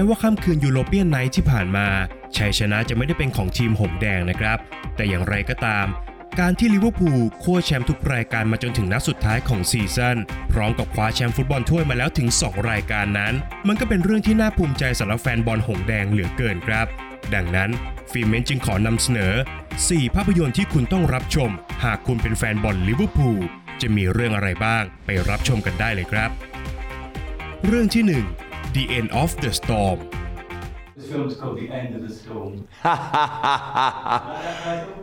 แม้ว่าค่ำคืน European Night ที่ผ่านมาชัยชนะจะไม่ได้เป็นของทีมหงส์แดงนะครับ แต่อย่างไรก็ตาม การที่ลิเวอร์พูลคั่วแชมป์ทุกรายการมาจนถึงนัดสุดท้ายของซีซั่นพร้อมกับคว้าแชมป์ฟุตบอลถ้วยมาแล้วถึง 2 รายการนั้น มันก็เป็นเรื่องที่น่าภูมิใจสำหรับแฟนบอลหงส์แดงเหลือเกินครับ ดังนั้นฟิเมนจึงขอนำเสนอ 4 ภาพยนตร์ที่คุณต้องรับชม หากคุณเป็นแฟนบอลลิเวอร์พูลจะมีเรื่องอะไรบ้างไปรับชมกันได้เลยครับ เรื่องที่ 1 The End of the Storm This film's called The End of the Storm.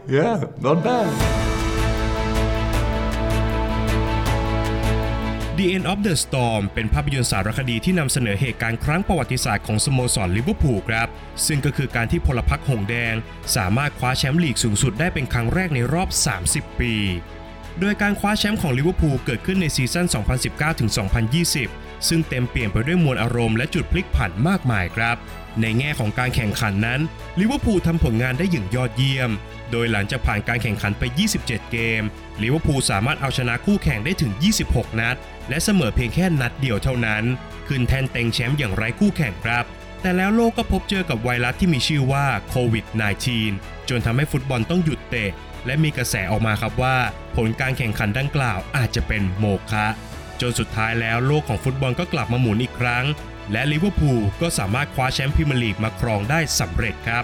Yeah, not bad. The End of the Storm เป็นภาพยนตร์สารคดีที่นำเสนอเหตุการณ์ครั้งประวัติศาสตร์ของสโมสรลิเวอร์พูลครับ ซึ่งก็คือการที่พลพรรคหงแดง สามารถคว้าแชมป์ลีกสูงสุดได้เป็นครั้งแรกในรอบ 30 ปี โดยการคว้าแชมป์ของลิเวอร์พูลเกิดขึ้นในซีซั่น 2019-2020 ซึ่งเต็มเปี่ยมไปด้วยมวลอารมณ์และจุดพลิกผันมากมายครับ ในแง่ของการแข่งขันนั้นลิเวอร์พูลทำผลงานได้อย่างยอดเยี่ยม โดยหลังจากผ่านการแข่งขันไป 27 เกมลิเวอร์พูลสามารถเอาชนะคู่แข่งได้ถึง 26 นัด และเสมอเพียงแค่นัดเดียวเท่านั้น ขึ้นแท่นเต็งแชมป์อย่างไร้คู่แข่งครับแต่แล้วโลกก็พบเจอกับไวรัสที่มีชื่อว่าโควิด -19 จนทำให้ฟุตบอลต้องหยุดเตะ และมีกระแสออกมาครับว่า ผลการแข่งขันดังกล่าวอาจจะเป็นโมฆะจนสุดท้ายแล้วโลกของฟุตบอลก็กลับมาหมุนอีกครั้ง และลิเวอร์พูลก็สามารถคว้าแชมป์พรีเมียร์ลีกมาครองได้สำเร็จครับ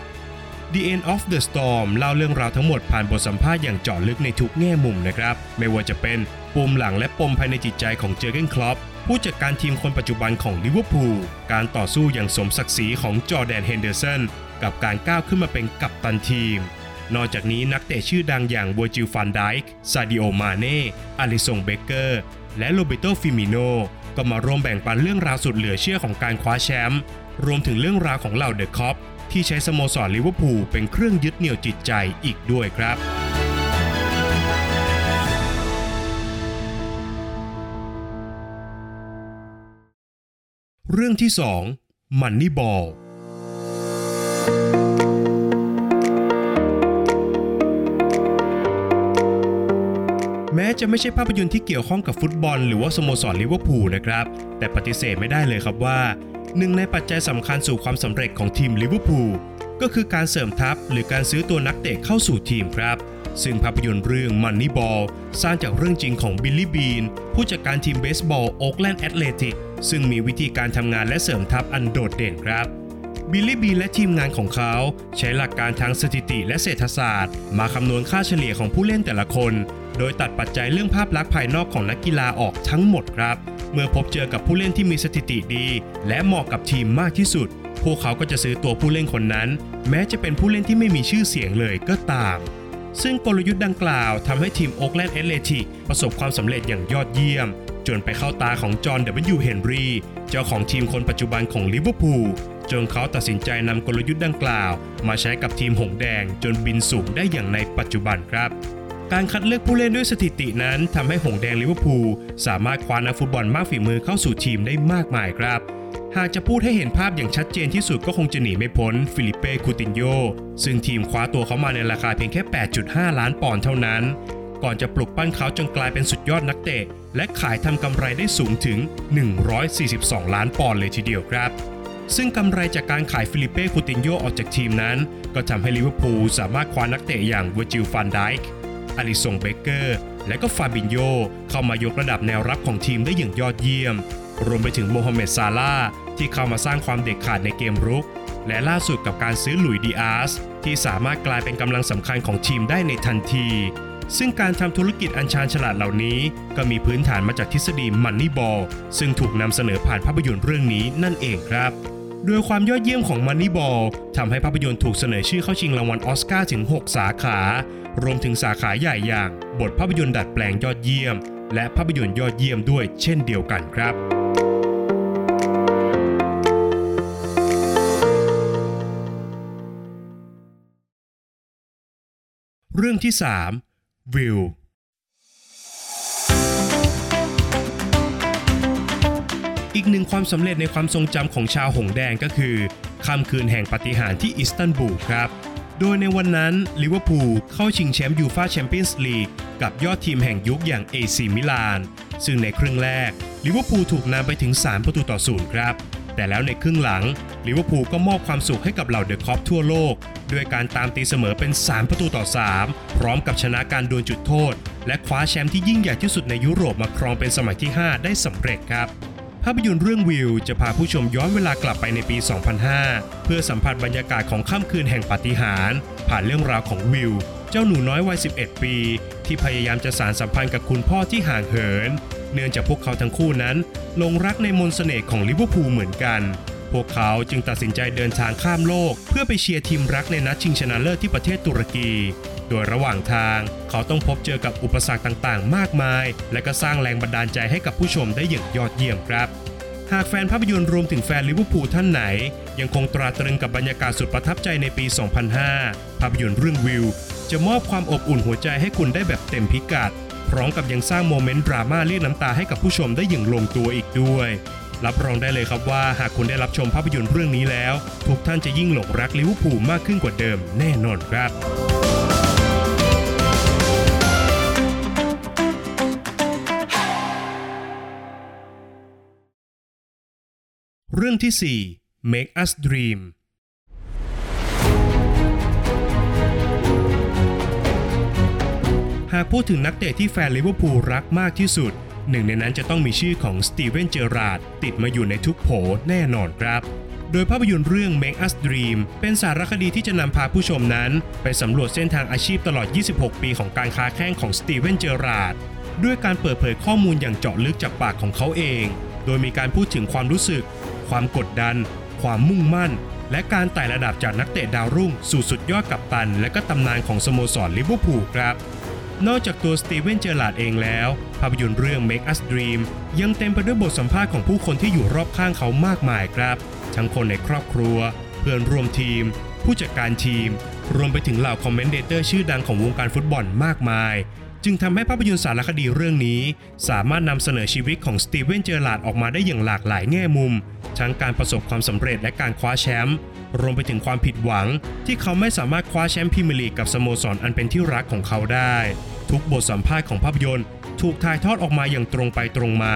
The End of the Storm เล่าเรื่องราวทั้งหมดผ่านบทสัมภาษณ์อย่างเจาะลึกในทุกแง่มุมนะครับ ไม่ว่าจะเป็นภูมิหลังและปมภายในจิตใจของเจอร์เกนคล็อปป์ผู้จัดการทีมคนปัจจุบันของลิเวอร์พูลการต่อสู้อย่างสมศักดิ์ศรีของจอร์แดนเฮนเดอร์สันกับการก้าวขึ้นมาเป็นกัปตันทีม นอกจากนี้นักเตะชื่อดังอย่างเวอร์จิลฟานไดค์ซาดิโอมาเน่อลิสซงเบคเกอร์ และโรเบโตฟิมิโนก็มาร่วมแบ่งปันเรื่องราวสุดเหลือเชื่อของการคว้าแชมป์รวมถึงเรื่องราวของเหล่า The Kop ที่ใช้สโมสรลิเวอร์พูลเป็นเครื่องยึดเหนี่ยวจิตใจอีกด้วยครับเรื่องที่ 2 แม้จะไม่ใช่ภาพยนตร์ที่เกี่ยวข้องกับฟุตบอลหรือว่าสโมสรลิเวอร์พูลนะครับ แต่ปฏิเสธไม่ได้เลยครับว่า หนึ่งในปัจจัยสำคัญสู่ความสำเร็จของทีมลิเวอร์พูลก็คือการเสริมทัพหรือการซื้อตัวนักเตะเข้าสู่ทีมครับ ซึ่งภาพยนตร์เรื่อง Moneyball สร้างจากเรื่องจริงของบิลลี่บีนผู้จัดการทีมเบสบอลโอ๊กแลนด์แอตเลติกซึ่งมีวิธีการทำงานและเสริมทัพอันโดดเด่นครับ บิลลี่บีน และทีมงานของเขา ใช้หลักการทางสถิติและเศรษฐศาสตร์ มาคำนวณค่าเฉลี่ยของผู้เล่นแต่ละคน โดยตัดปัจจัยเรื่องภาพลักษณ์ภายนอกของนักกีฬาออกทั้งหมดครับ เมื่อพบเจอกับผู้เล่นที่มีสถิติดี และเหมาะกับทีมมากที่สุด พวกเขาก็จะซื้อตัวผู้เล่นคนนั้น แม้จะเป็นผู้เล่นที่ไม่มีชื่อเสียงเลยก็ตามซึ่งกลยุทธ์ดังกล่าวทำให้ทีมโอ๊กแลนด์แอตเลติกประสบความสำเร็จอย่างยอดเยี่ยม จนไปเข้าตาของจอห์น W. เฮนรีเจ้าของทีมคนปัจจุบันของลิเวอร์พูล จนเขาตัดสินใจนำกลยุทธ์ดังกล่าว มาใช้กับทีมหงส์แดงจนบินสูงได้อย่างในปัจจุบันครับ การคัดเลือกผู้เล่นด้วยสถิตินั้นทำให้หงส์แดงลิเวอร์พูลสามารถคว้านักฟุตบอลมากฝีมือเข้าสู่ทีมได้มากมายครับหากจะพูดให้เห็นภาพอย่างชัดเจนที่สุดก็คงจะหนีไม่พ้นฟิลิปเป้คูตินโญ่ซึ่งทีมคว้าตัวเขามาในราคาเพียงแค่ 8.5 ล้านปอนด์เท่านั้น ก่อนจะปลุกปั้นเขาจนกลายเป็นสุดยอดนักเตะ และขายทำกำไรได้สูงถึง 142 ล้านปอนด์เลยทีเดียวครับ ซึ่งกำไรจากการขายฟิลิปเป้คูตินโญ่ออกจากทีมนั้น ก็ทำให้ลิเวอร์พูลสามารถคว้านักเตะอย่างเวอร์จิลฟานไดค์อลิสซงเบคเกอร์ และก็ฟาบินโญ่เข้ามายกระดับแนวรับของทีมได้อย่างยอดเยี่ยม รวมไปถึงโมฮัมเหม็ดซาลาห์ที่เข้ามาสร้างความเด็ดขาดในเกมรุก และล่าสุดกับการซื้อหลุยดีอาสที่สามารถกลายเป็นกำลังสำคัญของทีมได้ในทันที ซึ่งการทำธุรกิจอันชาญฉลาดเหล่านี้ ก็มีพื้นฐานมาจากทฤษฎีมันนี่บอลซึ่งถูกนำเสนอผ่านภาพยนตร์เรื่องนี้นั่นเองครับ โดยความยอดเยี่ยมของ Moneyball ทำให้ภาพยนตร์ถูกเสนอชื่อเข้าชิงรางวัลออสการ์ถึง 6 สาขา รวมถึงสาขาใหญ่อย่าง บทภาพยนตร์ดัดแปลงยอดเยี่ยม และภาพยนตร์ยอดเยี่ยมด้วยเช่นเดียวกันครับเรื่องที่ 3 วิว อีกหนึ่งความสำเร็จในความทรงจำของชาวหงแดงก็คือค่ำคืนแห่งปาฏิหาริย์ที่อิสตันบูลครับ โดยในวันนั้นลิเวอร์พูลเข้าชิงแชมป์ยูฟาแชมเปี้ยนส์ลีกกับยอดทีมแห่งยุคอย่างเอซีมิลาน ซึ่งในครึ่งแรกลิเวอร์พูลถูกนำไปถึง 3 ประตูต่อศูนย์ครับ แต่แล้วในครึ่งหลังลิเวอร์พูลก็มอบความสุขให้กับเหล่า The Kop ทั่วโลก ด้วยการตามตีเสมอเป็น 3 ประตูต่อ 3 พร้อมกับชนะการดวลจุดโทษ และคว้าแชมป์ที่ยิ่งใหญ่ที่สุดในยุโรปมาครองเป็นสมัยที่ 5 ได้สำเร็จครับ ภาพยนตร์เรื่องวิวจะพาผู้ชมย้อนเวลากลับไปในปี 2005 เพื่อสัมผัสบรรยากาศของค่ำคืนแห่งปาฏิหาริย์ผ่านเรื่องราวของวิว เจ้าหนูน้อยวัย 11 ปี ที่พยายามจะสารสัมพันธ์กับคุณพ่อที่ห่างเหิน เนื่องจากพวกเขาทั้งคู่นั้นหลงรักในมนต์เสน่ห์ของลิเวอร์พูลเหมือนกัน พวกเขาจึงตัดสินใจเดินทางข้ามโลก เพื่อไปเชียร์ทีมรักในนัดชิงชนะเลิศที่ประเทศตุรกี โดยระหว่างทาง เขาต้องพบเจอกับอุปสรรคต่างๆ มากมาย และก็สร้างแรงบันดาลใจให้กับผู้ชมได้อย่างยอดเยี่ยมครับ หากแฟนภาพยนตร์รวมถึงแฟนลิเวอร์พูลท่านไหน ยังคงตราตรึงกับบรรยากาศสุดประทับใจในปี 2005 ภาพยนตร์เรื่องวิว จะมอบความอบอุ่นหัวใจให้คุณได้แบบเต็มพิกัดพร้อมกับยังสร้างโมเมนต์ดราม่าเรียกน้ำตาให้กับผู้ชมได้อย่างลงตัวอีกด้วยรับรองได้เลยครับว่าหากคุณได้รับชมภาพยนตร์เรื่องนี้แล้ว ทุกท่านจะยิ่งหลงรักลิเวอร์พูลมากขึ้นกว่าเดิมแน่นอนครับ เรื่องที่ 4 Make Us Dream หากพูดถึงนักเตะที่แฟนลิเวอร์พูลรักมากที่สุด หนึ่งในนั้นจะต้องมีชื่อของสตีเวนเจอร์ราร์ดติดมาอยู่ในทุกโผแน่นอนครับ โดยภาพยนตร์เรื่อง Make Us Dream เป็นสารคดีที่จะนำพาผู้ชมนั้น ไปสำรวจเส้นทางอาชีพตลอด 26 ปีของการค้าแข้งของสตีเวนเจอร์ราร์ดด้วยการเปิดเผยข้อมูลอย่างเจาะลึกจากปากของเขาเอง โดยมีการพูดถึงความรู้สึก ความกดดัน ความมุ่งมั่น และการไต่ระดับจากนักเตะดาวรุ่ง สู่สุดยอดกัปตัน และก็ตำนานของสโมสรลิเวอร์พูลครับ นอกจากตัวสตีเวนเจอร์ราร์ดเองแล้ว ภาพยนตร์เรื่อง Make Us Dream ยังเต็มไปด้วยบทสัมภาษณ์ของผู้คนที่อยู่รอบข้างเขามากมายครับ ทั้งคนในครอบครัว เพื่อนร่วมทีม ผู้จัดการทีม รวมไปถึงเหล่า commentator ชื่อดังของวงการฟุตบอลมากมาย จึงทำให้ภาพยนตร์สารคดีเรื่องนี้ สามารถนำเสนอชีวิตของสตีเวนเจอร์ราร์ดออกมาได้อย่างหลากหลายแง่มุม ทั้งการประสบความสำเร็จและการคว้าแชมป์รวมไปถึงความผิดหวัง ที่เขาไม่สามารถคว้าแชมป์พรีเมียร์ลีกกับสโมสรอันเป็นที่รักของเขาได้ ทุกบทสัมภาษณ์ของภาพยนตร์ ถูกถ่ายทอดออกมาอย่างตรงไปตรงมา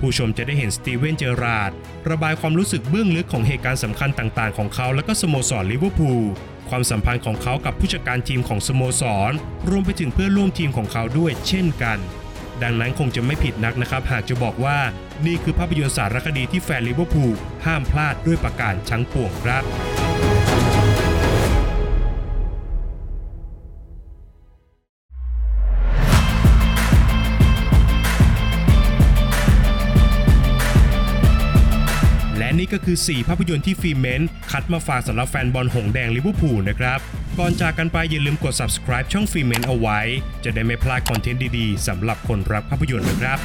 ผู้ชมจะได้เห็นสตีเวนเจอราร์ดระบายความรู้สึกเบื้องลึกของเหตุการณ์สำคัญต่างๆ ของเขาและก็สโมสรลิเวอร์พูล ความสัมพันธ์ของเขากับผู้จัดการทีมของสโมสร รวมไปถึงเพื่อนร่วมทีมของเขาด้วยเช่นกัน ดังนั้นคงจะไม่ผิดนักนะครับ หากจะบอกว่านี่คือภาพยนตร์สารคดีที่แฟนลิเวอร์พูลห้ามพลาดด้วยประการชั้งปวงครับ ก็คือ 4 ภาพยนตร์ที่ฟิล์มเมนต์คัดมาฝากสำหรับแฟนบอลหงส์แดงลิเวอร์พูลนะครับ ก่อนจากกันไปอย่าลืมกด subscribe ช่องฟิล์มเมนต์เอาไว้ จะได้ไม่พลาดคอนเทนต์ดีๆสำหรับคนรักภาพยนตร์นะครับ